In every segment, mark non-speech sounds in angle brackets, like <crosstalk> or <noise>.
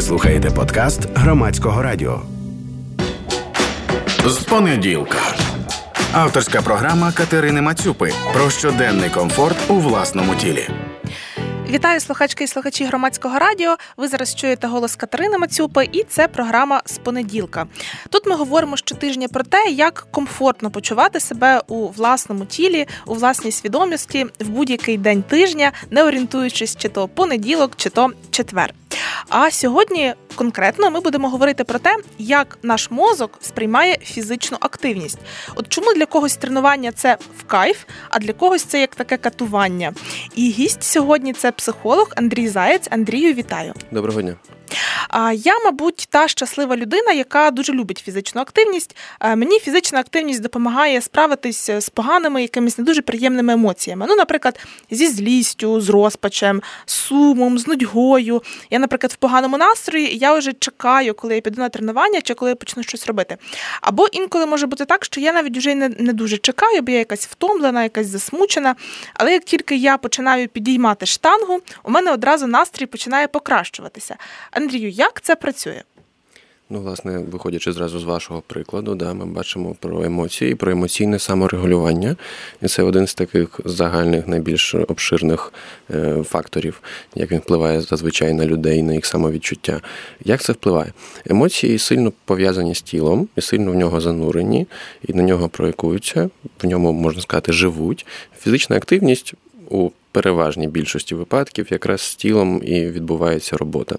Ви слухаєте подкаст громадського радіо. З понеділка. Авторська програма Катерини Мацюпи про щоденний комфорт у власному тілі. Вітаю слухачки і слухачі громадського радіо. Ви зараз чуєте голос Катерини Мацюпи, і це програма з понеділка. Тут ми говоримо щотижня про те, як комфортно почувати себе у власному тілі, у власній свідомості в будь-який день тижня, не орієнтуючись, чи то понеділок, чи то четвер. А сьогодні конкретно ми будемо говорити про те, як наш мозок сприймає фізичну активність. От чому для когось тренування це в кайф, а для когось це як таке катування. І гість сьогодні це психолог Андрій Заєць. Андрію, вітаю. Доброго дня. Я, мабуть, та щаслива людина, яка дуже любить фізичну активність. Мені фізична активність допомагає справитись з поганими, якимись не дуже приємними емоціями. Ну, наприклад, зі злістю, з розпачем, сумом, з нудьгою. Я, наприклад, в поганому настрої, я вже чекаю, коли я піду на тренування чи коли я почну щось робити. Або інколи може бути так, що я навіть вже не, не дуже чекаю, бо я якась втомлена, якась засмучена. Але як тільки я починаю підіймати штангу, у мене одразу настрій починає покращуватися. Андрію, як це працює? Ну, власне, виходячи зразу з вашого прикладу, да, ми бачимо про емоції, про емоційне саморегулювання. І це один з таких загальних, найбільш обширних е, факторів, як він впливає зазвичай на людей, на їх самовідчуття. Як це впливає? Емоції сильно пов'язані з тілом, і сильно в нього занурені, і на нього проєкуються, в ньому, можна сказати, живуть. Фізична активність у переважній більшості випадків якраз з тілом і відбувається робота.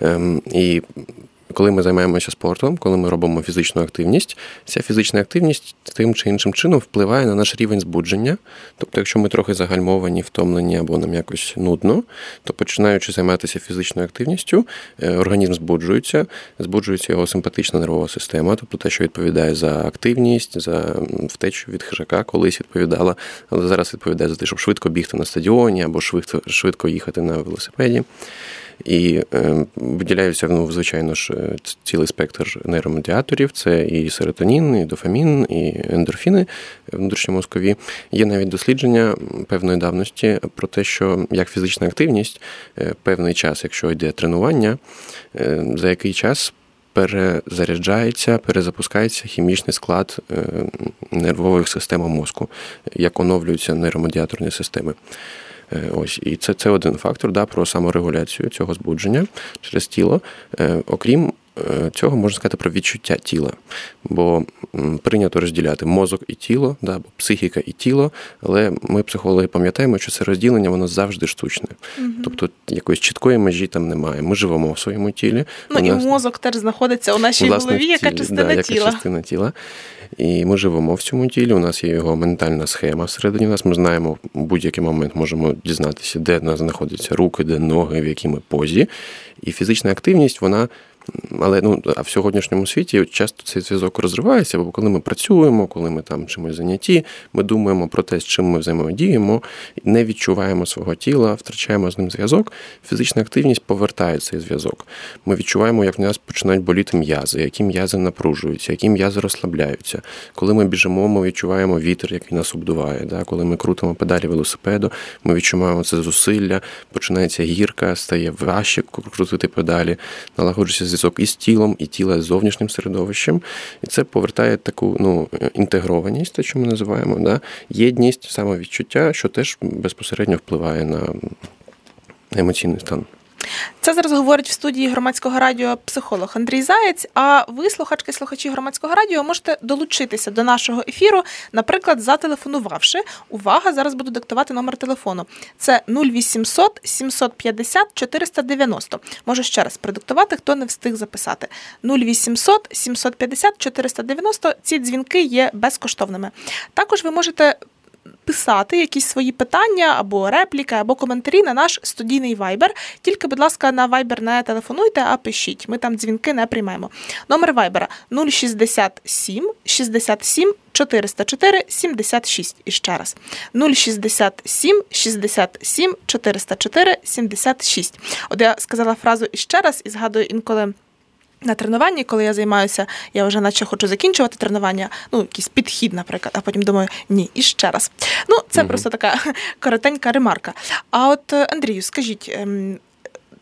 Ем, і коли ми займаємося спортом, коли ми робимо фізичну активність, ця фізична активність тим чи іншим чином впливає на наш рівень збудження. Тобто, якщо ми трохи загальмовані, втомлені або нам якось нудно, то починаючи займатися фізичною активністю, е, організм збуджується, збуджується його симпатична нервова система, тобто те, що відповідає за активність, за втечу від хижака, колись відповідала, але зараз відповідає за те, щоб швидко бігти на стадіоні або швидко, швидко їхати на велосипеді. І е, виділяються, ну, звичайно ж, е, цілий спектр нейромедіаторів: це і серотонін, і дофамін, і ендорфіни внутрішньомозкові. Є навіть дослідження певної давності про те, що як фізична активність е, певний час, якщо йде тренування, за який час. Перезаряджається, перезапускається хімічний склад нервових систем мозку, як оновлюються нейромедіаторні системи. Е, ось і це це один фактор да, про саморегуляцію цього збудження через тіло. Е, окрім цього можна сказати про відчуття тіла, бо прийнято розділяти мозок і тіло, да, або психіка і тіло, але ми, психологи, пам'ятаємо, що це розділення воно завжди штучне. Угу. Тобто якоїсь чіткої межі там немає. Ми живемо в своєму тілі. Ну і нас... мозок теж знаходиться у нашій Власне, голові, яка частина да, тіла. Частина тіла. І ми живемо в цьому тілі. У нас є його ментальна схема всередині нас. Ми знаємо, в будь-який момент можемо дізнатися, де нас знаходяться руки, де ноги, в якій ми позі. І фізична активність, вона але ну, а в сьогоднішньому світі часто цей зв'язок розривається, бо коли ми працюємо, коли ми там чимось заняті, ми думаємо про те, з чим ми взаємодіємо, не відчуваємо свого тіла, втрачаємо з ним зв'язок. Фізична активність повертає цей зв'язок. Ми відчуваємо, як в нас починають боліти м'язи, які м'язи напружуються, які м'язи розслабляються. Коли ми біжимо, ми відчуваємо вітер, який нас обдуває. Да? Коли ми крутимо педалі велосипеду, ми відчуваємо це зусилля, починається гірка, стає важче крутити педалі, налагоджується зв'язок із тілом, і тіла з зовнішнім середовищем. І це повертає таку ну, інтегрованість, те, що ми називаємо, да? єдність, самовідчуття, що теж безпосередньо впливає на емоційний стан. Це зараз говорить в студії громадського радіо психолог Андрій Заєць. А ви, слухачки, слухачі громадського радіо, можете долучитися до нашого ефіру, наприклад, зателефонувавши. Увага! Зараз буду диктувати номер телефону. Це 0800 750 490. Можу ще раз продиктувати, хто не встиг записати. 0800 750 490. Ці дзвінки є безкоштовними. Також ви можете писати якісь свої питання або репліки, або коментарі на наш студійний вайбер. Тільки, будь ласка, на вайбер не телефонуйте, а пишіть. Ми там дзвінки не приймаємо. Номер вайбера 067 67 404 76. І ще раз 067 67 404 76. От я сказала фразу іще раз і згадую інколи. На тренуванні, коли я займаюся, я вже наче хочу закінчувати тренування, ну, якийсь підхід, наприклад, а потім думаю, ні, і ще раз. Ну, це угу. просто така <laughs> коротенька ремарка. А от, Андрію, скажіть, ем,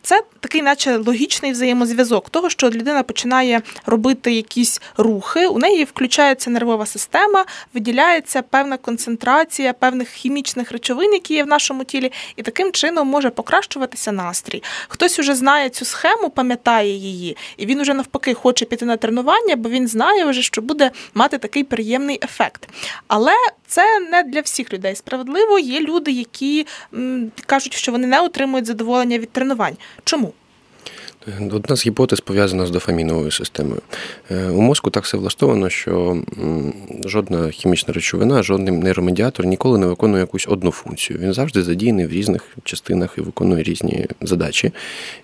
це такий, наче логічний взаємозв'язок того, що людина починає робити якісь рухи, у неї включається нервова система, виділяється певна концентрація певних хімічних речовин, які є в нашому тілі, і таким чином може покращуватися настрій. Хтось уже знає цю схему, пам'ятає її, і він уже навпаки хоче піти на тренування, бо він знає вже, що буде мати такий приємний ефект. Але це не для всіх людей справедливо. Є люди, які м, кажуть, що вони не отримують задоволення від тренувань. Чому? Одна з гіпотез пов'язана з дофаміновою системою. Е, У мозку так все влаштовано, що жодна хімічна речовина, жодний нейромедіатор ніколи не виконує якусь одну функцію. Він завжди задіяний в різних частинах і виконує різні задачі.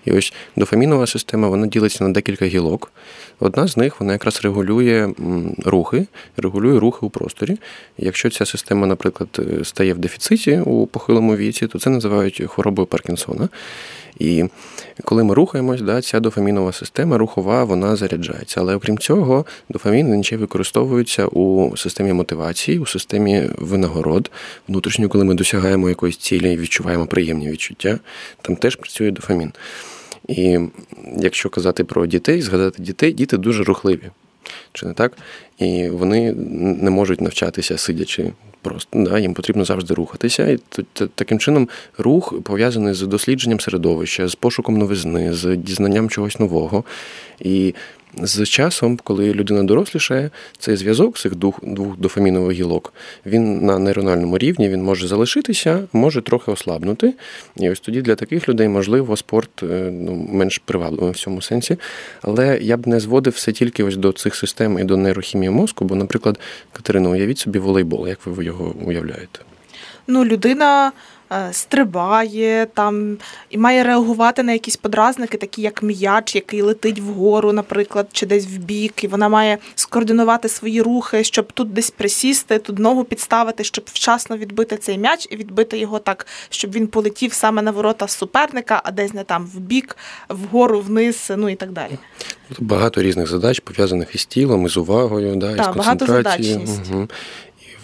І ось дофамінова система вона ділиться на декілька гілок. Одна з них вона якраз регулює рухи, регулює рухи у просторі. Якщо ця система, наприклад, е, стає в дефіциті у похилому віці, то це називають хворобою Паркінсона. І коли ми рухаємось, да, ця дофамінова система рухова вона заряджається. Але окрім цього, дофамін він використовується у системі мотивації, у системі винагород. Внутрішньо, коли ми досягаємо якоїсь цілі і відчуваємо приємні відчуття, там теж працює дофамін. І якщо казати про дітей, згадати дітей, діти дуже рухливі. Чи не так? І вони не можуть навчатися сидячи просто. Да, Їм потрібно завжди рухатися. І таким чином рух пов'язаний з дослідженням середовища, з пошуком новизни, з дізнанням чогось нового. І з часом, коли людина дорослішає, цей зв'язок цих двох, дофамінових гілок, він на нейрональному рівні він може залишитися, може трохи ослабнути. І ось тоді для таких людей, можливо, спорт ну, менш привабливий в цьому сенсі. Але я б не зводив все тільки ось до цих систем і до нейрохімії мозку, бо, наприклад, Катерина, уявіть собі волейбол, як ви його уявляєте? Ну, людина стрибає там і має реагувати на якісь подразники, такі як м'яч, який летить вгору, наприклад, чи десь в бік, і вона має скоординувати свої рухи, щоб тут десь присісти, тут ногу підставити, щоб вчасно відбити цей м'яч і відбити його так, щоб він полетів саме на ворота суперника, а десь не там в бік, вгору, вниз, ну і так далі. Багато різних задач пов'язаних із тілом, із увагою, да, так, із концентрацією. Угу.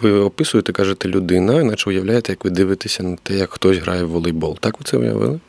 Ви описуєте, кажете, людина, іначе уявляєте, як ви дивитеся на те, як хтось грає в волейбол. Так ви це уявили?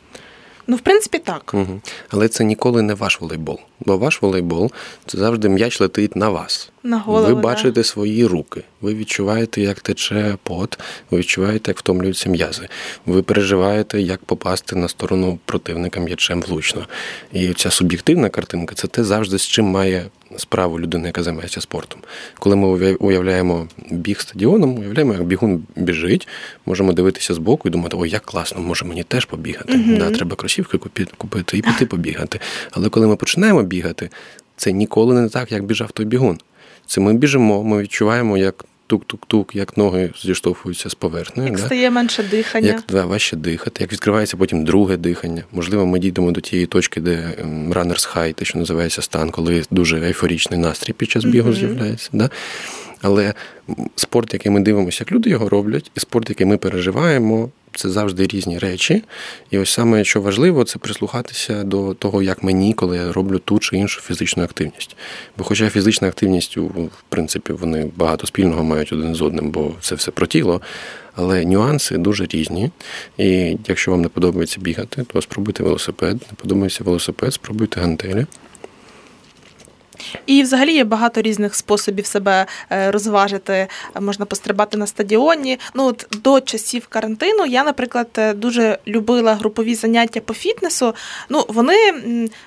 Ну, в принципі, так. Угу. Але це ніколи не ваш волейбол. Бо ваш волейбол це завжди м'яч летить на вас. На голову, ви бачите да. свої руки, ви відчуваєте, як тече пот, ви відчуваєте, як втомлюються м'язи. Ви переживаєте, як попасти на сторону противника м'ячем влучно. І ця суб'єктивна картинка це те завжди з чим має справу людина, яка займається спортом. Коли ми уявляємо біг стадіоном, уявляємо, як бігун біжить, можемо дивитися збоку і думати, ой, як класно, може мені теж побігати. Uh-huh. Да, Треба кросівки купити і піти побігати. Але коли ми починаємо бігати, це ніколи не так, як біжав той бігун. Це ми біжимо, ми відчуваємо, як тук-тук-тук, як ноги зіштовхуються з поверхнею. Як да? стає менше дихання. Як да, важче дихати, як відкривається потім друге дихання. Можливо, ми дійдемо до тієї точки, де runners high, те, що називається стан, коли дуже ейфорічний настрій під час бігу mm-hmm. з'являється. Да? Але спорт, який ми дивимося, як люди його роблять, і спорт, який ми переживаємо, це завжди різні речі. І ось саме, що важливо, це прислухатися до того, як мені, коли я роблю ту чи іншу фізичну активність. Бо, хоча фізична активність, в принципі, вони багато спільного мають один з одним, бо це все про тіло. Але нюанси дуже різні. І якщо вам не подобається бігати, то спробуйте велосипед. Не подобається велосипед, спробуйте гантелі. І взагалі є багато різних способів себе е, розважити. Можна пострибати на стадіоні. Ну от до часів карантину я, наприклад, е, дуже любила групові заняття по фітнесу. Ну вони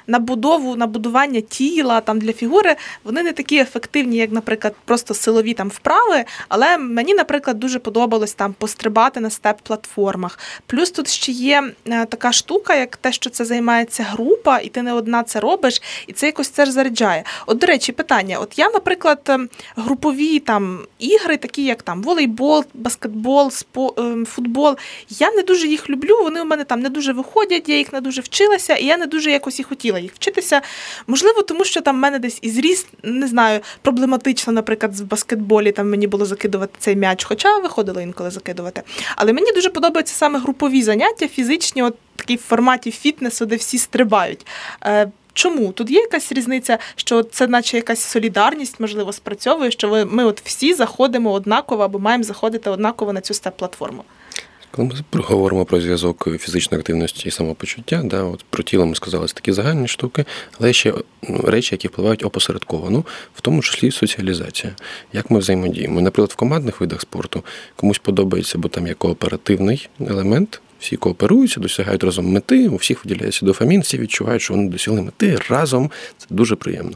на будову, на будування тіла там для фігури вони не такі ефективні, як, наприклад, просто силові там вправи. Але мені, наприклад, дуже подобалось там пострибати на степ-платформах. Плюс тут ще є е, така штука, як те, що це займається група, і ти не одна це робиш, і це якось це ж заряджає. От, до речі, питання: от я, наприклад, ем, групові там ігри, такі як там волейбол, баскетбол, спо, ем, футбол, я не дуже їх люблю. Вони у мене там не дуже виходять, я їх не дуже вчилася, і я не дуже якось і хотіла їх вчитися. Можливо, тому що там в мене десь і зріст, не знаю, проблематично, наприклад, в баскетболі там мені було закидувати цей м'яч, хоча виходило інколи закидувати. Але мені дуже подобаються саме групові заняття, фізичні, от такі в форматі фітнесу, де всі стрибають. Чому тут є якась різниця, що це, наче якась солідарність, можливо, спрацьовує, що ви ми от всі заходимо однаково або маємо заходити однаково на цю степ-платформу? Коли ми проговоримо про зв'язок фізичної активності і самопочуття, да, от про тіло ми сказали це такі загальні штуки, але ще ну, речі, які впливають опосередковано, в тому числі соціалізація. Як ми взаємодіємо? Наприклад, в командних видах спорту комусь подобається, бо там є кооперативний елемент всі кооперуються, досягають разом мети, у всіх виділяється дофамін, всі відчувають, що вони досягли мети разом. Це дуже приємно.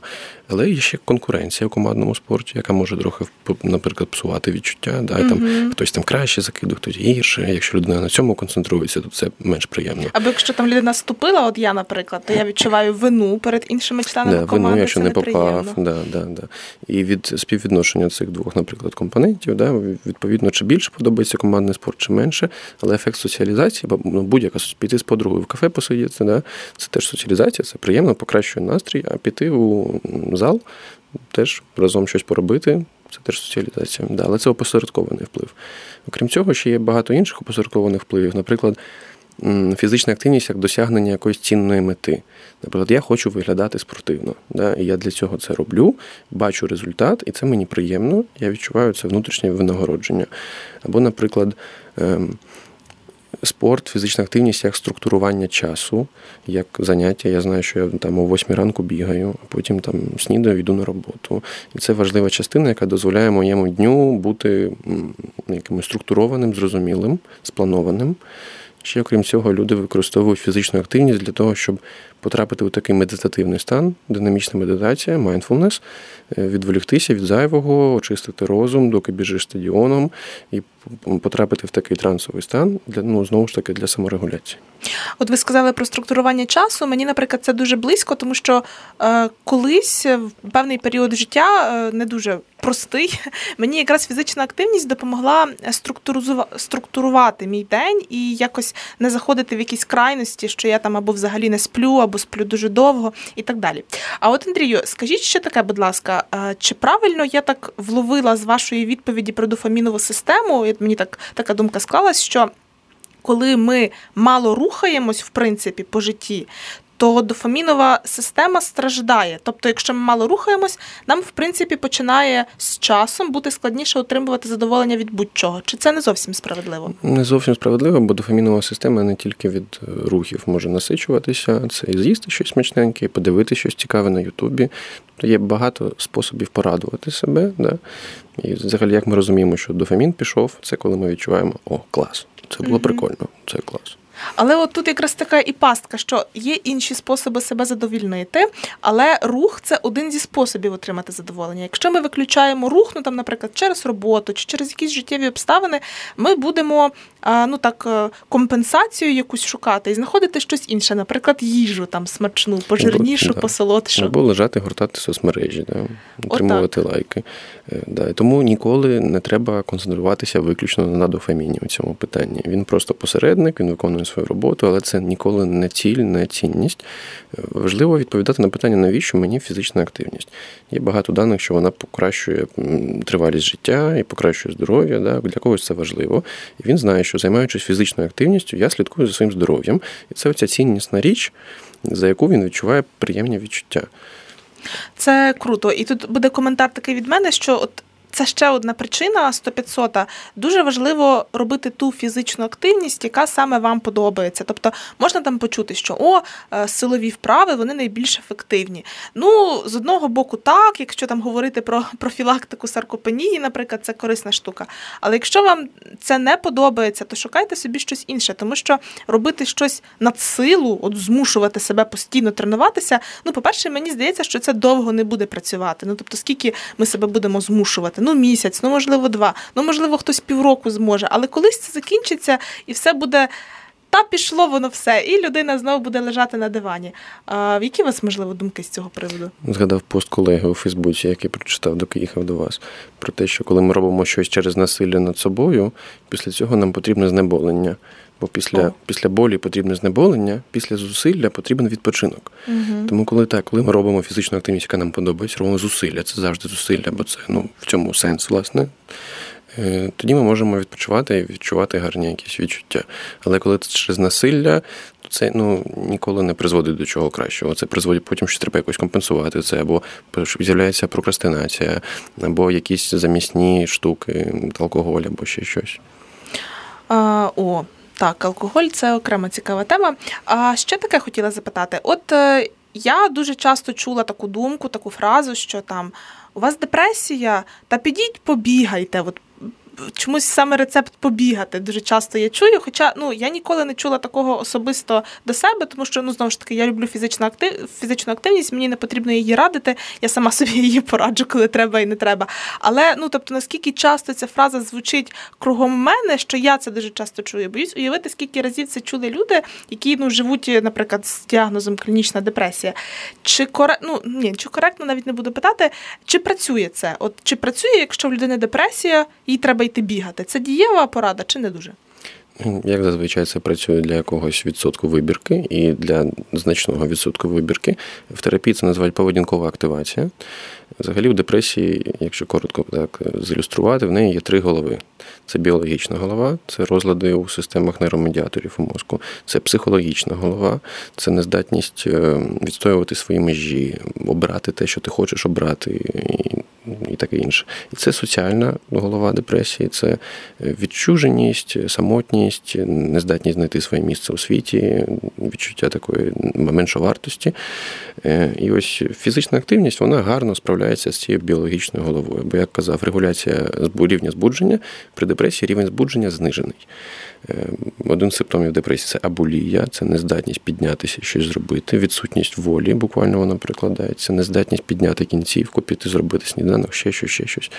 Але є ще конкуренція в командному спорті, яка може трохи, наприклад, псувати відчуття. Да, і там Хтось там краще закидує, хтось гірше. Якщо людина на цьому концентрується, то це менш приємно. Або якщо там людина ступила, от я, наприклад, то я відчуваю вину перед іншими членами да, команди. Вину, якщо це не попав. Да, да, да. І від співвідношення цих двох, наприклад, компонентів, да, відповідно, чи більше подобається командний спорт, чи менше, але ефект соціалізації, бо ну, будь-яка піти з подругою в кафе посидіти, да, це теж соціалізація, це приємно, покращує настрій, а піти у зал, теж разом щось поробити. Це теж соціалізація. Да, Але це опосередкований вплив. Окрім цього, ще є багато інших опосередкованих впливів. Наприклад, фізична активність як досягнення якоїсь цінної мети. Наприклад, я хочу виглядати спортивно. Да, І я для цього це роблю, бачу результат, і це мені приємно, я відчуваю це внутрішнє винагородження. Або, наприклад, ем, спорт, фізична активність як структурування часу, як заняття. Я знаю, що я там о 8 ранку бігаю, а потім там снідаю, йду на роботу. І це важлива частина, яка дозволяє моєму дню бути якимось структурованим, зрозумілим, спланованим. Ще, окрім цього, люди використовують фізичну активність для того, щоб потрапити у такий медитативний стан, динамічна медитація, е, відволіктися від зайвого, очистити розум, доки біжиш стадіоном, і потрапити в такий трансовий стан для ну знову ж таки для саморегуляції. От ви сказали про структурування часу. Мені, наприклад, це дуже близько, тому що е, колись в певний період життя е, не дуже простий. <laughs> Мені якраз фізична активність допомогла структурувати мій день і якось не заходити в якісь крайності, що я там або взагалі не сплю, або сплю дуже довго і так далі. А от Андрію, скажіть ще таке, будь ласка, е, чи правильно я так вловила з вашої відповіді про дофамінову систему? Мені так така думка склалась, що коли ми мало рухаємось, в принципі, по житті, то дофамінова система страждає. Тобто, якщо ми мало рухаємось, нам в принципі починає з часом бути складніше отримувати задоволення від будь-чого. Чи це не зовсім справедливо? Не зовсім справедливо, бо дофамінова система не тільки від е, рухів може насичуватися, це і з'їсти щось смачненьке, і подивити щось цікаве на Ютубі. Тобто є багато способів порадувати себе. Да? І взагалі, як ми розуміємо, що дофамін пішов, це коли ми відчуваємо о, клас, це було прикольно, це клас. Але от тут якраз така і пастка, що є інші способи себе задовільнити, але рух це один зі способів отримати задоволення. Якщо ми виключаємо рух, ну там, наприклад, через роботу чи через якісь життєві обставини, ми будемо ну так е, компенсацію якусь шукати і знаходити щось інше, наприклад, їжу там смачну, пожирнішу, да. посолодшу. Або лежати, гортати соцмережі, да, отримувати Отак. лайки. Е, да. Тому ніколи не треба концентруватися виключно на дофаміні у цьому питанні. Він просто посередник, він виконує свою роботу, але це ніколи не ціль, не цінність. Е, важливо відповідати на питання, навіщо мені фізична активність. Є багато даних, що вона покращує тривалість життя і покращує здоров'я. Да? Для когось це важливо. І він знає, що займаючись фізичною активністю, я слідкую за своїм здоров'ям. І це оця ціннісна річ, за яку він відчуває приємні відчуття. Це круто. І тут буде коментар такий від мене, що от це ще одна причина 100-500. Дуже важливо робити ту фізичну активність, яка саме вам подобається. Тобто можна там почути, що о, е, силові вправи вони найбільш ефективні. Ну, з одного боку, так, якщо там говорити про профілактику саркопенії, наприклад, це корисна штука. Але якщо вам це не подобається, то шукайте собі щось інше, тому що робити щось над силу, от змушувати себе постійно тренуватися. Ну, по-перше, мені здається, що це довго не буде працювати. Ну, тобто, скільки ми себе будемо змушувати ну місяць, ну можливо, два, ну можливо, хтось півроку зможе, але колись це закінчиться і все буде. Та пішло воно все, і людина знову буде лежати на дивані. А, Які у вас, можливо, думки з цього приводу? Згадав пост колеги у Фейсбуці, який прочитав, доки їхав до вас, про те, що коли ми робимо щось через насилля над собою, після цього нам потрібне знеболення. Бо після після болі потрібне знеболення, після зусилля потрібен відпочинок. Угу. Тому, коли так, коли ми робимо фізичну активність, яка нам подобається, робимо зусилля, це завжди зусилля, бо це ну, в цьому сенс, власне. Е, тоді ми можемо відпочивати і відчувати гарні якісь відчуття. Але коли це через насилля, то це ну, ніколи не призводить до чого кращого. Це призводить потім, що треба якось компенсувати це, або з'являється прокрастинація, або якісь замісні штуки, алкоголь, або ще щось. А, О, так, алкоголь це окрема цікава тема. А ще таке хотіла запитати: от е, я дуже часто чула таку думку, таку фразу, що там у вас депресія, та підіть побігайте. От чомусь саме рецепт побігати дуже часто я чую. Хоча ну я ніколи не чула такого особисто до себе, тому що ну знову ж таки я люблю фізичну актив... фізичну активність, мені не потрібно її радити. Я сама <laughs> собі її пораджу, коли треба і не треба. Але ну тобто, наскільки часто ця фраза звучить кругом мене, що я це дуже часто чую. Боюсь уявити, скільки разів це чули люди, які ну живуть, наприклад, з діагнозом клінічна депресія. Чи коре... ну, ні, чи коректно навіть не буду питати, чи працює це? От чи працює, якщо в людини депресія, їй треба йти бігати. Це дієва порада чи не дуже? Як зазвичай це працює для якогось відсотку вибірки і для значного відсотку вибірки. В терапії це називають поведінкова активація. Взагалі, в депресії, якщо коротко так зілюструвати, в неї є три голови: це біологічна голова, це розлади у системах нейромедіаторів у мозку, це психологічна голова, це нездатність е, відстоювати свої межі, обрати те, що ти хочеш обрати, і таке інше. І це соціальна голова депресії, це відчуженість, самотність, нездатність знайти своє місце у світі, відчуття такої меншовартості. Е, і ось фізична активність вона гарно справляється з цією біологічною головою. Бо, як казав, регуляція рівня збудження при депресії рівень збудження знижений. Е, один з симптомів депресії це абулія, це нездатність піднятися, щось зробити, відсутність волі, буквально вона прикладається, нездатність підняти кінцівку, піти зробити сніданок, ще щось, ще щось.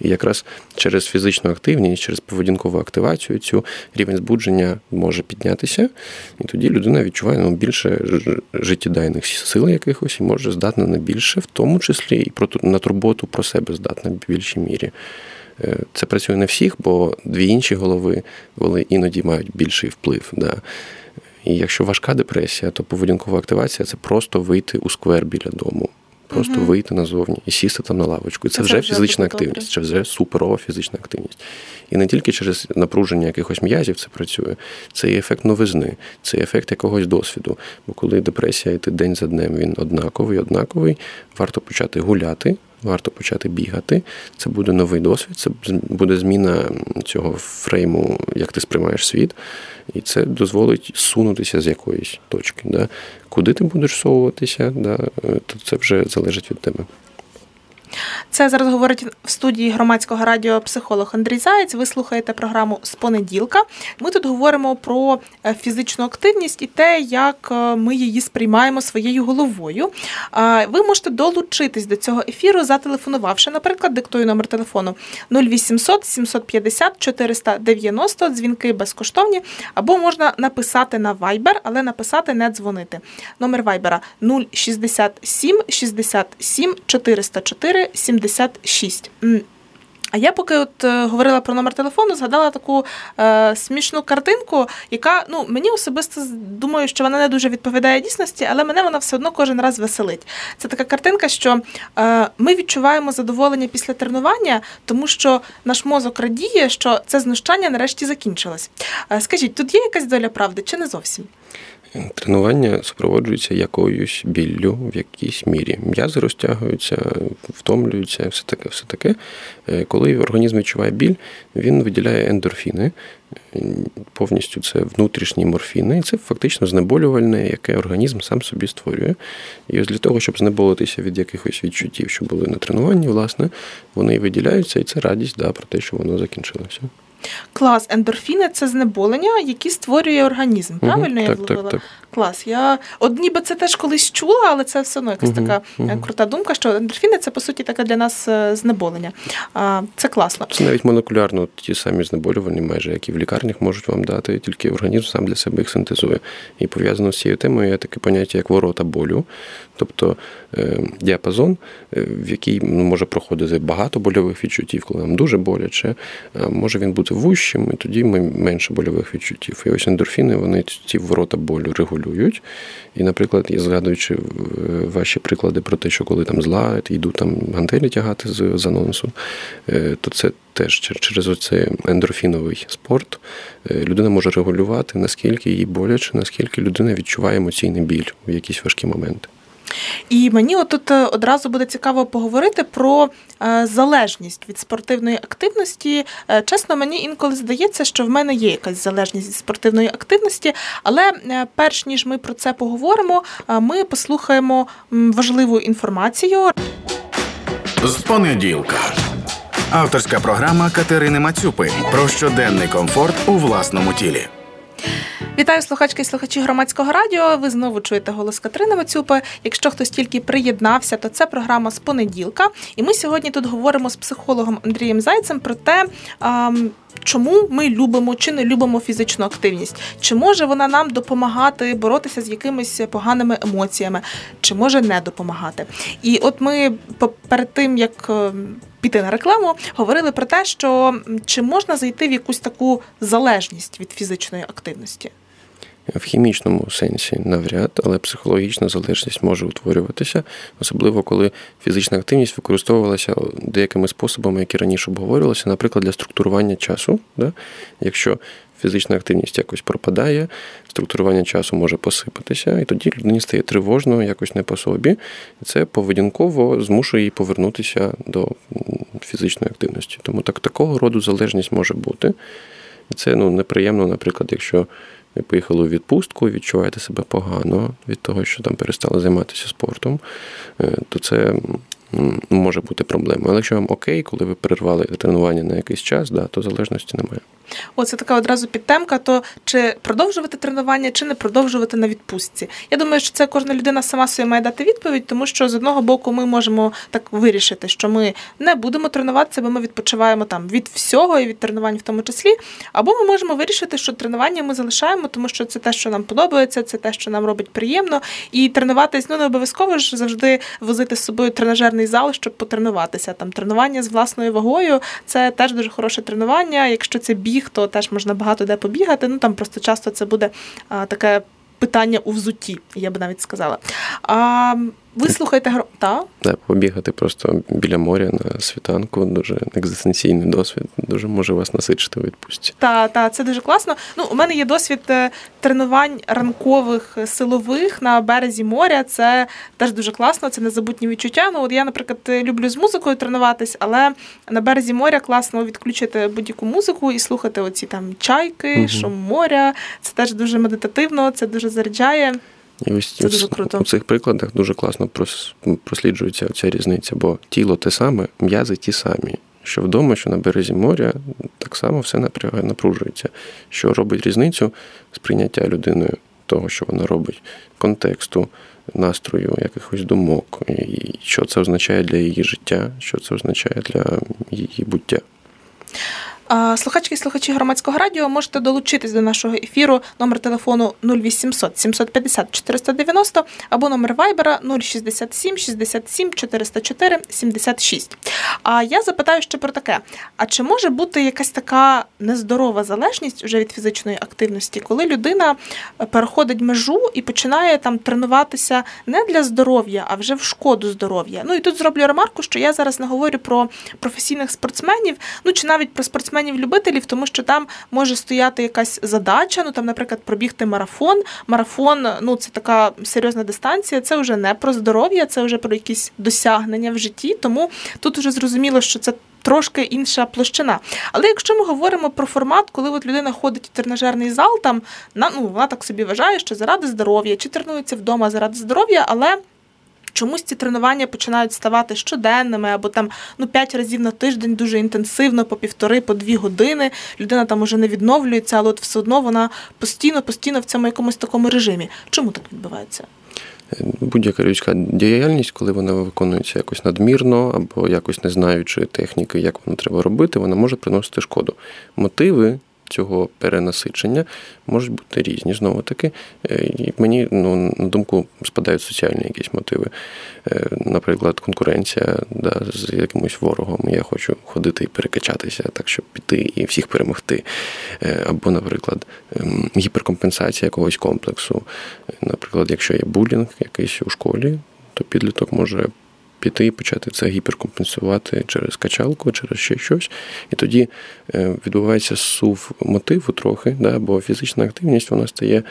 І якраз через фізичну активність, через поведінкову активацію цю рівень збудження може піднятися, і тоді людина відчуває ну, більше життєдайних сил якихось і може здатна на більше, в тому числі і на турботу про себе здатна в більшій мірі. Це працює не всіх, бо дві інші голови вони іноді мають більший вплив. Да. І якщо важка депресія, то поведінкова активація це просто вийти у сквер біля дому. Просто угу. вийти назовні і сісти там на лавочку. І це, це вже, вже фізична активність, це вже суперова фізична активність. І не тільки через напруження якихось м'язів це працює, це і ефект новизни, це і ефект якогось досвіду. Бо коли депресія йде день за днем, він однаковий, однаковий, варто почати гуляти, варто почати бігати. Це буде новий досвід, це буде зміна цього фрейму, як ти сприймаєш світ, і це дозволить сунутися з якоїсь точки. Да? Куди ти будеш совуватися, да? то це вже залежить від тебе. Це зараз говорить в студії громадського радіо психолог Андрій Заєць. Ви слухаєте програму з понеділка. Ми тут говоримо про е, фізичну активність і те, як е, ми її сприймаємо своєю головою. Ви можете долучитись до цього ефіру, зателефонувавши, наприклад, диктую номер телефону 0800 750 490, дзвінки безкоштовні, або можна написати на Viber, але написати не дзвонити. Номер Viber 067 67 404 76. А я поки от е, говорила про номер телефону, згадала таку е, смішну картинку, яка ну мені особисто думаю, що вона не дуже відповідає дійсності, але мене вона все одно кожен раз веселить. Це така картинка, що е, ми відчуваємо задоволення після тренування, тому що наш мозок радіє, що це знущання нарешті закінчилось. Е, скажіть, тут є якась доля правди чи не зовсім? Тренування супроводжується якоюсь біллю в якійсь мірі. М'язи розтягуються, втомлюються, все таке, все таке. Е, коли організм відчуває біль, він виділяє ендорфіни. Повністю це внутрішні морфіни, і це фактично знеболювальне, яке організм сам собі створює. І ось для того, щоб знеболитися від якихось відчуттів, що були на тренуванні, власне, вони виділяються, і це радість да, про те, що воно закінчилося. Клас, ендорфіни це знеболення, які створює організм. Правильно угу, я вловила? Так, так. Клас. Я от ніби це теж колись чула, але це все одно якась угу, така угу. крута думка, що ендорфіни це по суті таке для нас е, знеболення. А, Це класно. Це навіть молекулярно ті самі знеболювальні, майже які в лікарнях можуть вам дати, тільки організм сам для себе їх синтезує. І пов'язано з цією темою є таке поняття, як ворота болю, тобто е, діапазон, в який ну, може проходити багато больових відчуттів, коли нам дуже боляче, може він бути вущим, і тоді ми менше больових відчуттів. І ось ендорфіни, вони ці ворота болю регулюють. І, наприклад, я згадуючи е, ваші приклади про те, що коли там зла, йду там гантелі тягати з, з анонсу, е, то це теж через оцей ендорфіновий спорт е, людина може регулювати, наскільки їй боляче, наскільки людина відчуває емоційний біль в якісь важкі моменти. І мені отут е, одразу буде цікаво поговорити про е, залежність від спортивної активності. Е, чесно, мені інколи здається, що в мене є якась залежність від спортивної активності, але перш ніж ми про це поговоримо, ми послухаємо важливу інформацію. З понеділка. Авторська програма Катерини Мацюпи про щоденний комфорт у власному тілі. Вітаю слухачки і слухачі громадського радіо. Ви знову чуєте голос Катерини Мацюпи. Якщо хтось тільки приєднався, то це програма з понеділка. І ми сьогодні тут говоримо з психологом Андрієм Зайцем про те. Чому ми любимо чи не любимо фізичну активність? Чи може вона нам допомагати боротися з якимись поганими емоціями, чи може не допомагати? І от ми перед тим як ем, піти на рекламу, говорили про те, що чи можна зайти в якусь таку залежність від фізичної активності. В хімічному сенсі навряд, але психологічна залежність може утворюватися, особливо коли фізична активність використовувалася деякими способами, які раніше обговорювалися, наприклад, для структурування часу. Да? Якщо фізична активність якось пропадає, структурування часу може посипатися, і тоді людині стає тривожно, якось не по собі. Це поведінково змушує її повернутися до фізичної активності. Тому так такого роду залежність може бути. І це ну, неприємно, наприклад, якщо ви поїхали у відпустку, відчуваєте себе погано від того, що там перестали займатися спортом, е, то це може бути проблема. Але якщо вам окей, коли ви перервали тренування на якийсь час, да, то залежності немає. Оце така одразу підтемка: то чи продовжувати тренування, чи не продовжувати на відпустці. Я думаю, що це кожна людина сама собі має дати відповідь, тому що з одного боку ми можемо так вирішити, що ми не будемо тренуватися, бо ми відпочиваємо там від всього і від тренувань в тому числі. Або ми можемо вирішити, що тренування ми залишаємо, тому що це те, що нам подобається, це те, що нам робить приємно. І тренуватись ну не обов'язково ж завжди возити з собою тренажерний зал, щоб потренуватися. Там тренування з власною вагою це теж дуже хороше тренування. Якщо це біг то теж можна багато де побігати. Ну там просто часто це буде таке питання у взутті, я би навіть сказала. А ви слухаєте гро... Так? Да, побігати просто біля моря на світанку, дуже екзистенційний досвід, дуже може вас насичити у відпустці. Так, так, це дуже класно. Ну, У мене є досвід е, тренувань ранкових силових на березі моря. Це теж дуже класно, це незабутні відчуття. Ну, от Я, наприклад, люблю з музикою тренуватись, але на березі моря класно відключити будь-яку музику і слухати оці там чайки, угу. шум моря. Це теж дуже медитативно, це дуже заряджає. І ось Це дуже круто. у цих прикладах дуже класно просліджується ця різниця, бо тіло те саме, м'язи ті самі. Що вдома, що на березі моря, так само все напрягає, напружується, що робить різницю сприйняття людиною того, що вона робить, контексту, настрою, якихось думок, і що це означає для її життя, що це означає для її буття. Слухачки і слухачі громадського радіо можете долучитись до нашого ефіру номер телефону 0800 750 490 або номер вайбера 067 67 404 76. А я запитаю ще про таке: а чи може бути якась така нездорова залежність вже від фізичної активності, коли людина е, переходить межу і починає там тренуватися не для здоров'я, а вже в шкоду здоров'я? Ну і тут зроблю ремарку, що я зараз не говорю про професійних спортсменів, ну чи навіть про спортсменів спортсменів-любителів, тому що там може стояти якась задача. Ну там, наприклад, пробігти марафон. Марафон ну це така серйозна дистанція. Це вже не про здоров'я, це вже про якісь досягнення в житті. Тому тут вже зрозуміло, що це. Трошки інша площина. Але якщо ми говоримо про формат, коли от людина ходить у тренажерний зал, там на ну вона так собі вважає, що заради здоров'я, чи тренується вдома заради здоров'я, але Чомусь ці тренування починають ставати щоденними або там ну п'ять разів на тиждень дуже інтенсивно, по півтори, по дві години. Людина там уже не відновлюється, але от все одно вона постійно, постійно в цьому якомусь такому режимі. Чому так відбувається? Будь-яка людська діяльність, коли вона виконується якось надмірно або якось не знаючи техніки, як воно треба робити, вона може приносити шкоду. Мотиви цього перенасичення можуть бути різні. Знову таки, е, мені ну, на думку спадають соціальні якісь мотиви. Е, наприклад, конкуренція да, з якимось ворогом. Я хочу ходити і перекачатися, так щоб піти і всіх перемогти. Е, або, наприклад, ем, гіперкомпенсація якогось комплексу. Наприклад, якщо є булінг якийсь у школі, то підліток може піти і почати це гіперкомпенсувати через качалку, через ще щось. І тоді е, відбувається сув мотиву трохи, да, бо фізична активність вона стає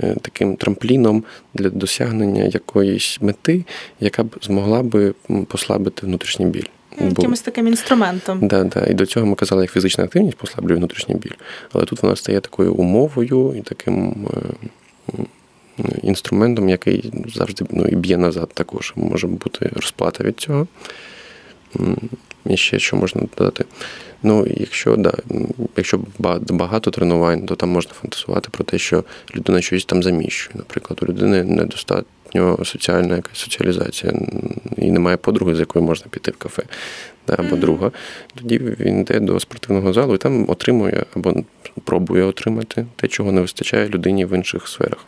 е, таким трампліном для досягнення якоїсь мети, яка б змогла би послабити внутрішній біль. Якимось таким інструментом. Да, да. І до цього ми казали, як фізична активність послаблює внутрішній біль. Але тут вона стає такою умовою і таким інструментом, який завжди ну, і б'є назад також. Може бути розплата від цього. І ще що можна додати. Ну, якщо да, якщо багато тренувань, то там можна фантазувати про те, що людина щось там заміщує. Наприклад, у людини недостатньо соціальна якась соціалізація, і немає подруги, з якою можна піти в кафе, да, або друга. Тоді він йде до спортивного залу і там отримує або пробує отримати те, чого не вистачає людині в інших сферах.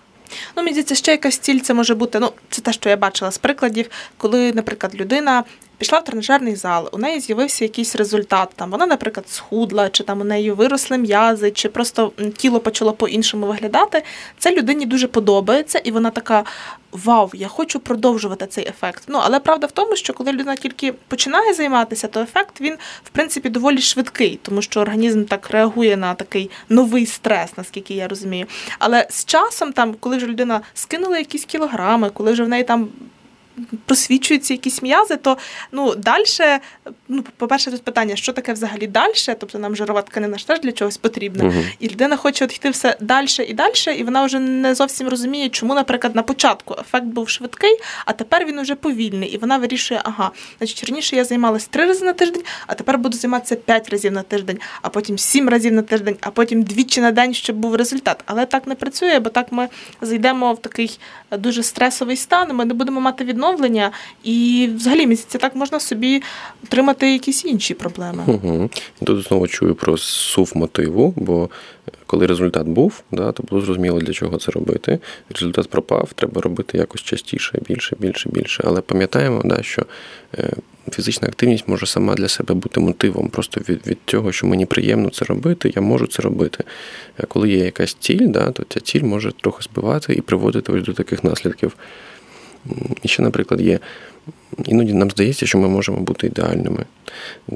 Ну, мені здається, ще якась ціль це може бути. Ну, це те, що я бачила з прикладів, коли, наприклад, людина пішла в тренажерний зал, у неї з'явився якийсь результат. Там вона, наприклад, схудла, чи там у неї виросли м'язи, чи просто тіло почало по-іншому виглядати. Це людині дуже подобається, і вона така. Вау, я хочу продовжувати цей ефект. Ну але правда в тому, що коли людина тільки починає займатися, то ефект він в принципі доволі швидкий, тому що організм так реагує на такий новий стрес, наскільки я розумію. Але з часом, там, коли вже людина скинула якісь кілограми, коли вже в неї там просвічуються якісь м'язи, то ну далі, ну, по-перше, тут питання, що таке взагалі далі, тобто нам жирова тканина ж теж для чогось потрібна. uh І людина хоче от йти все далі і далі, і вона вже не зовсім розуміє, чому, наприклад, на початку ефект був швидкий, а тепер він вже повільний. І вона вирішує, ага, значить раніше я займалася три рази на тиждень, а тепер буду займатися п'ять разів на тиждень, а потім сім разів на тиждень, а потім двічі на день, щоб був результат. Але так не працює, бо так ми зайдемо в такий дуже стресовий стан, ми не будемо мати відносин відновлення, і взагалі місяця так можна собі отримати якісь інші проблеми. Угу. Тут знову чую про сув мотиву, бо коли результат був, да, то було зрозуміло, для чого це робити. Результат пропав, треба робити якось частіше, більше, більше, більше. Але пам'ятаємо, да, що е, фізична активність може сама для себе бути мотивом. Просто від від того, що мені приємно це робити, я можу це робити. Коли є якась ціль, да, то ця ціль може трохи збивати і приводити до таких наслідків. І ще, наприклад, є Іноді нам здається, що ми можемо бути ідеальними.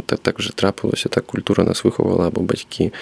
Так так вже трапилося, так культура нас виховала або батьки.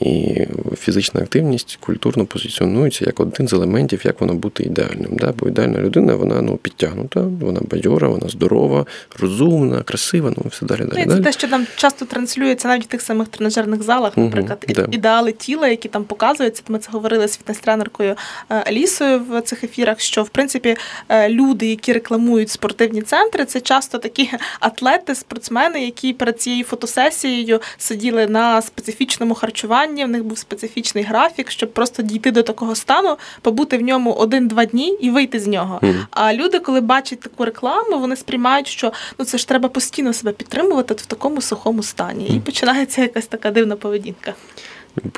І фізична активність культурно позиціонується як один з елементів, як воно бути ідеальним. Да? Бо ідеальна людина, вона ну, підтягнута, вона бадьора, вона здорова, розумна, красива, ну все далі. далі, Це те, що там часто транслюється навіть в тих самих тренажерних залах, наприклад, угу, ідеали тіла, які там показуються. Ми це говорили з фітнес-тренеркою е, Алісою в цих ефірах, що в принципі е, люди, які рекламують спортивні центри це часто такі <laughs> атлети, спортсмени, які перед цією фотосесією сиділи на специфічному харчуванні. В них був специфічний графік, щоб просто дійти до такого стану, побути в ньому один-два дні і вийти з нього. Mm. А люди, коли бачать таку рекламу, вони сприймають, що ну це ж треба постійно себе підтримувати в такому сухому стані. І починається якась така дивна поведінка.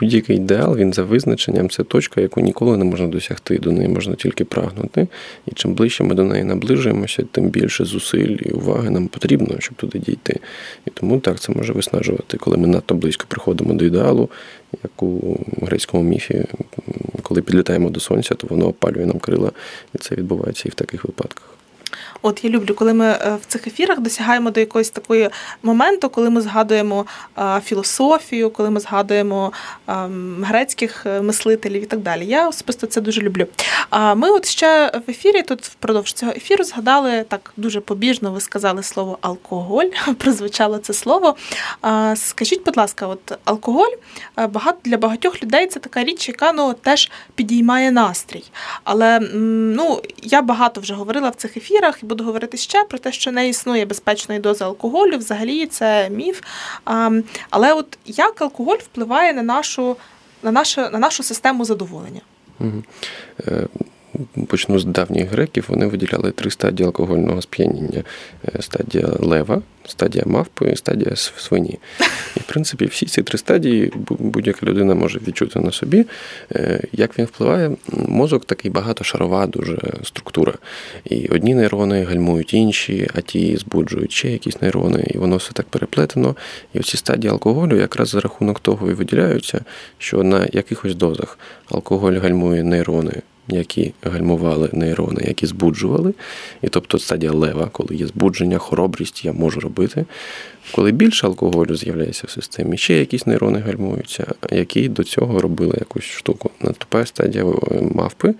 Будь-який ідеал, він за визначенням, це точка, яку ніколи не можна досягти, до неї можна тільки прагнути. І чим ближче ми до неї наближуємося, тим більше зусиль і уваги нам потрібно, щоб туди дійти. І тому так це може виснажувати, коли ми надто близько приходимо до ідеалу, як у грецькому міфі, коли підлітаємо до сонця, то воно опалює нам крила, і це відбувається і в таких випадках. От я люблю, коли ми е, в цих ефірах досягаємо до якогось такої моменту, коли ми згадуємо філософію, коли ми згадуємо грецьких е, мислителів і так далі. Я особисто це дуже люблю. А ми, от ще в ефірі, тут впродовж цього ефіру, згадали так дуже побіжно. Ви сказали слово алкоголь, <laughs> прозвучало це слово. Скажіть, будь ласка, от алкоголь е, багато для багатьох людей це така річ, яка ну теж підіймає настрій. Але ну я багато вже говорила в цих ефірах і буду говорити ще про те, що не існує безпечної дози алкоголю. Взагалі це міф. Але от як алкоголь впливає на нашу на нашу, на нашу систему задоволення? Почну з давніх греків, вони виділяли три стадії алкогольного сп'яніння: е, стадія лева, стадія мавпи і стадія свині. І, в принципі, всі ці три стадії будь-яка людина може відчути на собі. Е, як він впливає, мозок такий багатошарова дуже структура. І одні нейрони гальмують інші, а ті збуджують ще якісь нейрони, і воно все так переплетено. І оці стадії алкоголю якраз за рахунок того і виділяються, що на якихось дозах алкоголь гальмує нейрони які гальмували нейрони, які збуджували. І тобто стадія лева, коли є збудження, хоробрість, я можу робити. Коли більше алкоголю з'являється в системі, ще якісь нейрони гальмуються, які до цього робили якусь штуку. Наступає стадія е, мавпи.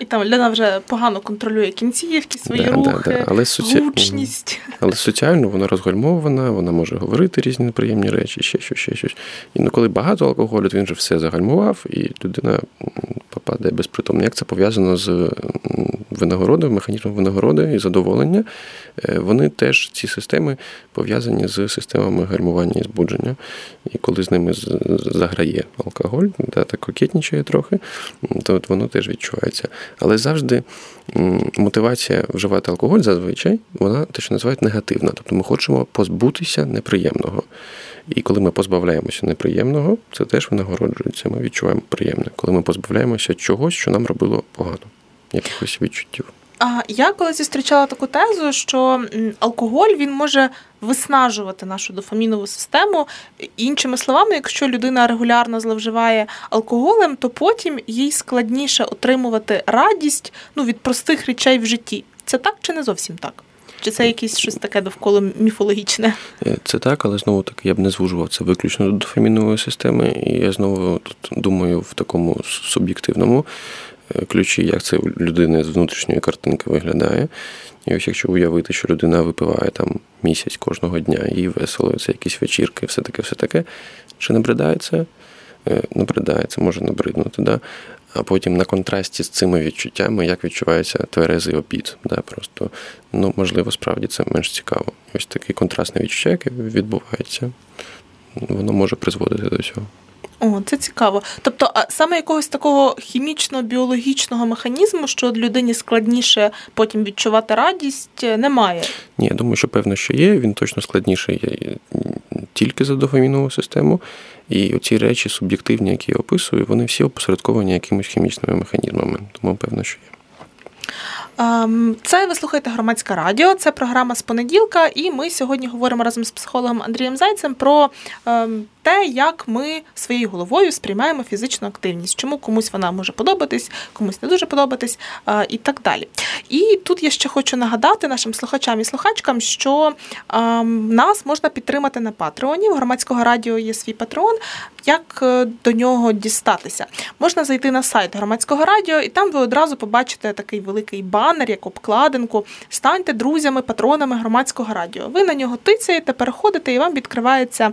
І там людина вже погано контролює кінцівки, свої Да, рухи, да, да. Але соці- гучність. Але соціально вона розгальмована, вона може говорити різні неприємні речі, ще щось, ще щось. І ну, коли багато алкоголю, то він вже все загальмував, і людина м, попадає безпритомно. Як це пов'язано з винагородою, механізмом винагороди і задоволення? Е, Вони теж ці системи пов'язані з системами гальмування і збудження. І коли з ними заграє алкоголь, да, так кокетнічає трохи, то от воно теж відчувається. Але завжди мотивація вживати алкоголь зазвичай вона те, що називають негативна. Тобто ми хочемо позбутися неприємного. І коли ми позбавляємося неприємного, це теж винагороджується. Ми відчуваємо приємне. Коли ми позбавляємося чогось, що нам робило погано, якихось відчуттів. А я колись зустрічала таку тезу, що алкоголь він може виснажувати нашу дофамінову систему. Іншими словами, якщо людина регулярно зловживає алкоголем, то потім їй складніше отримувати радість ну, від простих речей в житті. Це так чи не зовсім так? Чи це якесь щось таке довкола міфологічне? Е, Це так, але знову таки я б не звужував це виключно до дофамінової системи. І я знову тут думаю в такому суб'єктивному ключі, як це у людини з внутрішньої картинки виглядає. І ось якщо уявити, що людина випиває там місяць кожного дня, їй весело, це якісь вечірки, все таке, все таке. Чи набридає це? Е, Набридає, це може набриднути, да? а потім на контрасті з цими відчуттями, як відчувається тверезий обід. Да? Просто, ну, можливо, справді це менш цікаво. Ось такий контрастне відчуття, яке відбувається, воно може призводити до цього. О, це цікаво. Тобто, а саме якогось такого хімічно-біологічного механізму, що людині складніше потім відчувати радість, е, немає. Ні, я думаю, що певно, що є. Він точно складніший є тільки за дофамінову систему. І оці речі суб'єктивні, які я описую, вони всі опосередковані якимись хімічними механізмами. Тому певно, що є. Ем, Це ви слухаєте громадське радіо, це програма з понеділка, і ми сьогодні говоримо разом з психологом Андрієм Зайцем про ем, те, як ми своєю головою сприймаємо фізичну активність, чому комусь вона може подобатись, комусь не дуже подобатись е, і так далі. І тут я ще хочу нагадати нашим слухачам і слухачкам, що ем, нас можна підтримати на Патреоні. У громадського радіо є свій патреон. Як е, до нього дістатися? Можна зайти на сайт громадського радіо, і там ви одразу побачите такий великий банер, як обкладинку. Станьте друзями, патронами громадського радіо. Ви на нього тицяєте, переходите, і вам відкривається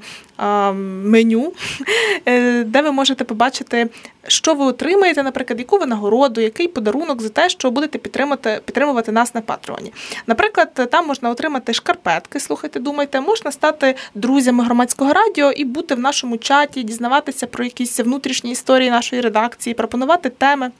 меню, <laughs> е, де ви можете побачити, що ви отримаєте, наприклад, яку винагороду, який подарунок за те, що будете підтримати, підтримувати нас на Патреоні. Наприклад, там можна отримати шкарпетки, слухайте, думайте, можна стати друзями громадського радіо і бути в нашому чаті, дізнаватися про якісь внутрішні історії нашої редакції, пропонувати теми.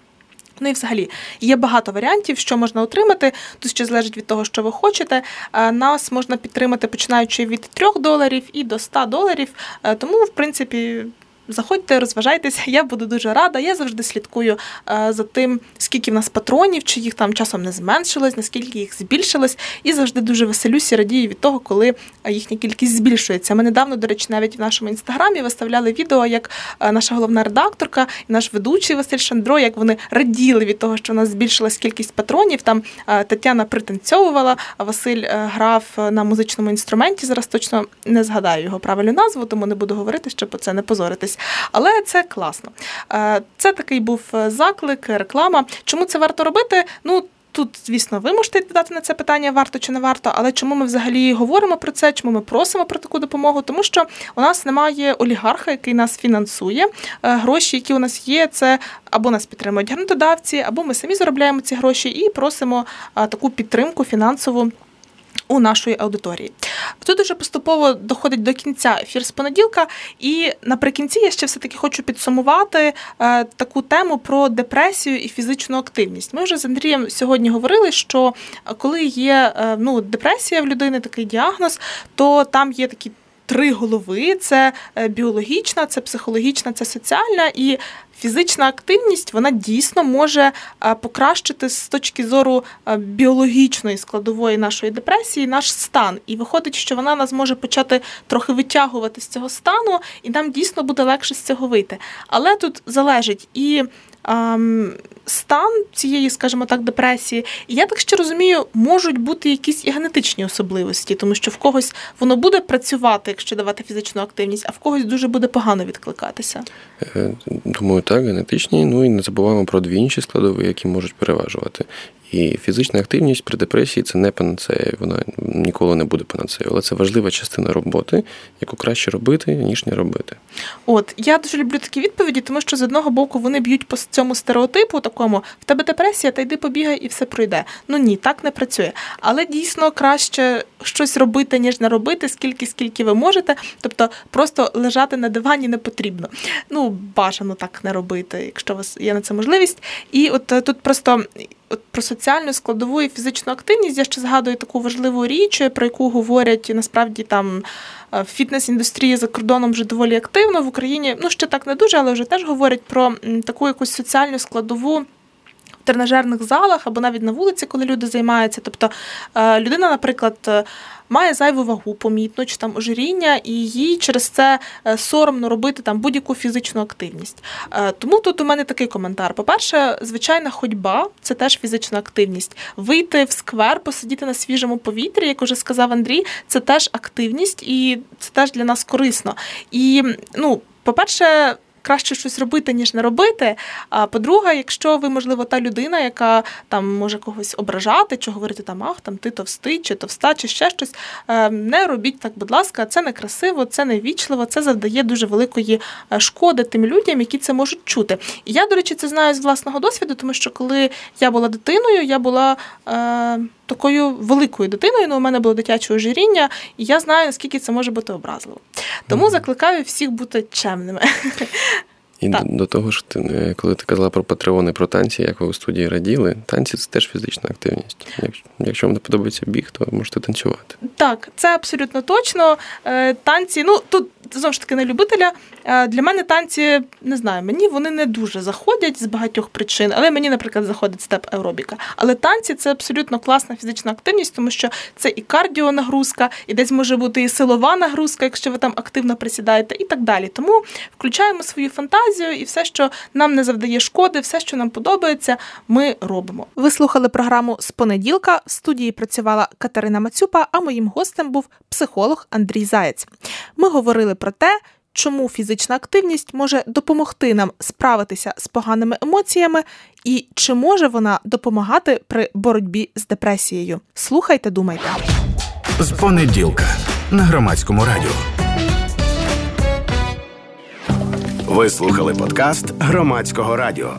Ну і взагалі є багато варіантів, що можна отримати. Тут ще залежить від того, що ви хочете. Е, Нас можна підтримати починаючи від 3 доларів і до 100 доларів. Е, Тому, в принципі. Заходьте, розважайтеся, я буду дуже рада. Я завжди слідкую е, за тим, скільки в нас патронів, чи їх там часом не зменшилось, наскільки їх збільшилось, і завжди дуже веселюся, радію від того, коли е, їхня кількість збільшується. Ми недавно, до речі, навіть в нашому інстаграмі виставляли відео, як е, наша головна редакторка і наш ведучий Василь Шандро, як вони раділи від того, що у нас збільшилась кількість патронів. Там Тетяна пританцьовувала, а Василь грав на музичному інструменті. Зараз точно не згадаю його правильну назву, тому не буду говорити, щоб це не позоритись. Але це класно. Е, Це такий був е, заклик, реклама. Чому це варто робити? Ну. Тут, звісно, ви можете відповідати на це питання, варто чи не варто, але чому ми взагалі говоримо про це, чому ми просимо про таку допомогу? Тому що у нас немає олігарха, який нас фінансує. Е, Гроші, які у нас є, це або нас підтримують грантодавці, або ми самі заробляємо ці гроші і просимо е, таку підтримку фінансову. У нашої аудиторії тут уже поступово доходить до кінця ефір з понеділка, і наприкінці я ще все таки хочу підсумувати е, таку тему про депресію і фізичну активність. Ми вже з Андрієм сьогодні говорили, що коли є е, ну, депресія в людини, такий діагноз, то там є такі. Три голови: це біологічна, це психологічна, це соціальна і фізична активність вона дійсно може е, покращити з точки зору е, біологічної складової нашої депресії наш стан. І виходить, що вона нас може почати трохи витягувати з цього стану, і нам дійсно буде легше з цього вийти. Але тут залежить і. ем, Стан цієї, скажімо так, депресії, і я так ще розумію, можуть бути якісь і генетичні особливості, тому що в когось воно буде працювати, якщо давати фізичну активність, а в когось дуже буде погано відкликатися. Е, Думаю, так, генетичні. Ну і не забуваємо про дві інші складові, які можуть переважувати. І фізична активність при депресії це не панацея, вона ніколи не буде панацеєю, але це важлива частина роботи, яку краще робити, ніж не робити. От я дуже люблю такі відповіді, тому що з одного боку вони б'ють по цьому стереотипу, такому в тебе депресія, та йди побігай і все пройде. Ну ні, так не працює. Але дійсно краще щось робити, ніж не робити, скільки, скільки ви можете. Тобто просто лежати на дивані не потрібно. Ну, бажано так не робити, якщо у вас є на це можливість. І от е, тут просто. Про соціальну складову і фізичну активність я ще згадую таку важливу річ, про яку говорять насправді там е, фітнес-індустрія за кордоном вже доволі активно в Україні. Ну ще так не дуже, але вже теж говорять про таку якусь соціальну складову. В тренажерних залах або навіть на вулиці, коли люди займаються. Тобто е, людина, наприклад, е, має зайву вагу помітно, чи там ожиріння, і їй через це е, соромно робити там будь-яку фізичну активність. Е, Тому тут у мене такий коментар. По-перше, звичайна ходьба це теж фізична активність. Вийти в сквер, посидіти на свіжому повітрі, як уже сказав Андрій, це теж активність, і це теж для нас корисно. І ну, по-перше, краще щось робити, ніж не робити. А по-друге, якщо ви, можливо, та людина, яка там може когось ображати, чи говорити там, ах, там ти товстий, чи товста, чи ще щось, е, не робіть так, будь ласка, це не красиво, це не вічливо, це завдає дуже великої е, шкоди тим людям, які це можуть чути. І я, до речі, це знаю з власного досвіду, тому що коли я була дитиною, я була. Е, Такою великою дитиною, ну у мене було дитяче ожиріння, і я знаю, наскільки це може бути образливо. Тому закликаю всіх бути чемними. <laughs> І Так. до, того ж, ти, е, коли ти казала про патреони, про танці, як ви у студії раділи, танці це теж фізична активність. Якщо, якщо вам не подобається біг, то можете танцювати. Так, це абсолютно точно. Е, Танці, ну тут знову ж таки не любителя. Е, Для мене танці не знаю, мені вони не дуже заходять з багатьох причин, але мені, наприклад, заходить степ аеробіка. Але танці це абсолютно класна фізична активність, тому що це і кардіонагрузка, і десь може бути і силова нагрузка, якщо ви там активно присідаєте, і так далі. Тому включаємо свою фантазію і все, що нам не завдає шкоди, все, що нам подобається, ми робимо. Ви слухали програму з понеділка. В студії працювала Катерина Мацюпа, а моїм гостем був психолог Андрій Заєць. Ми говорили про те, чому фізична активність може допомогти нам справитися з поганими емоціями, і чи може вона допомагати при боротьбі з депресією. Слухайте, думайте. З понеділка на громадському радіо. Ви слухали подкаст громадського радіо.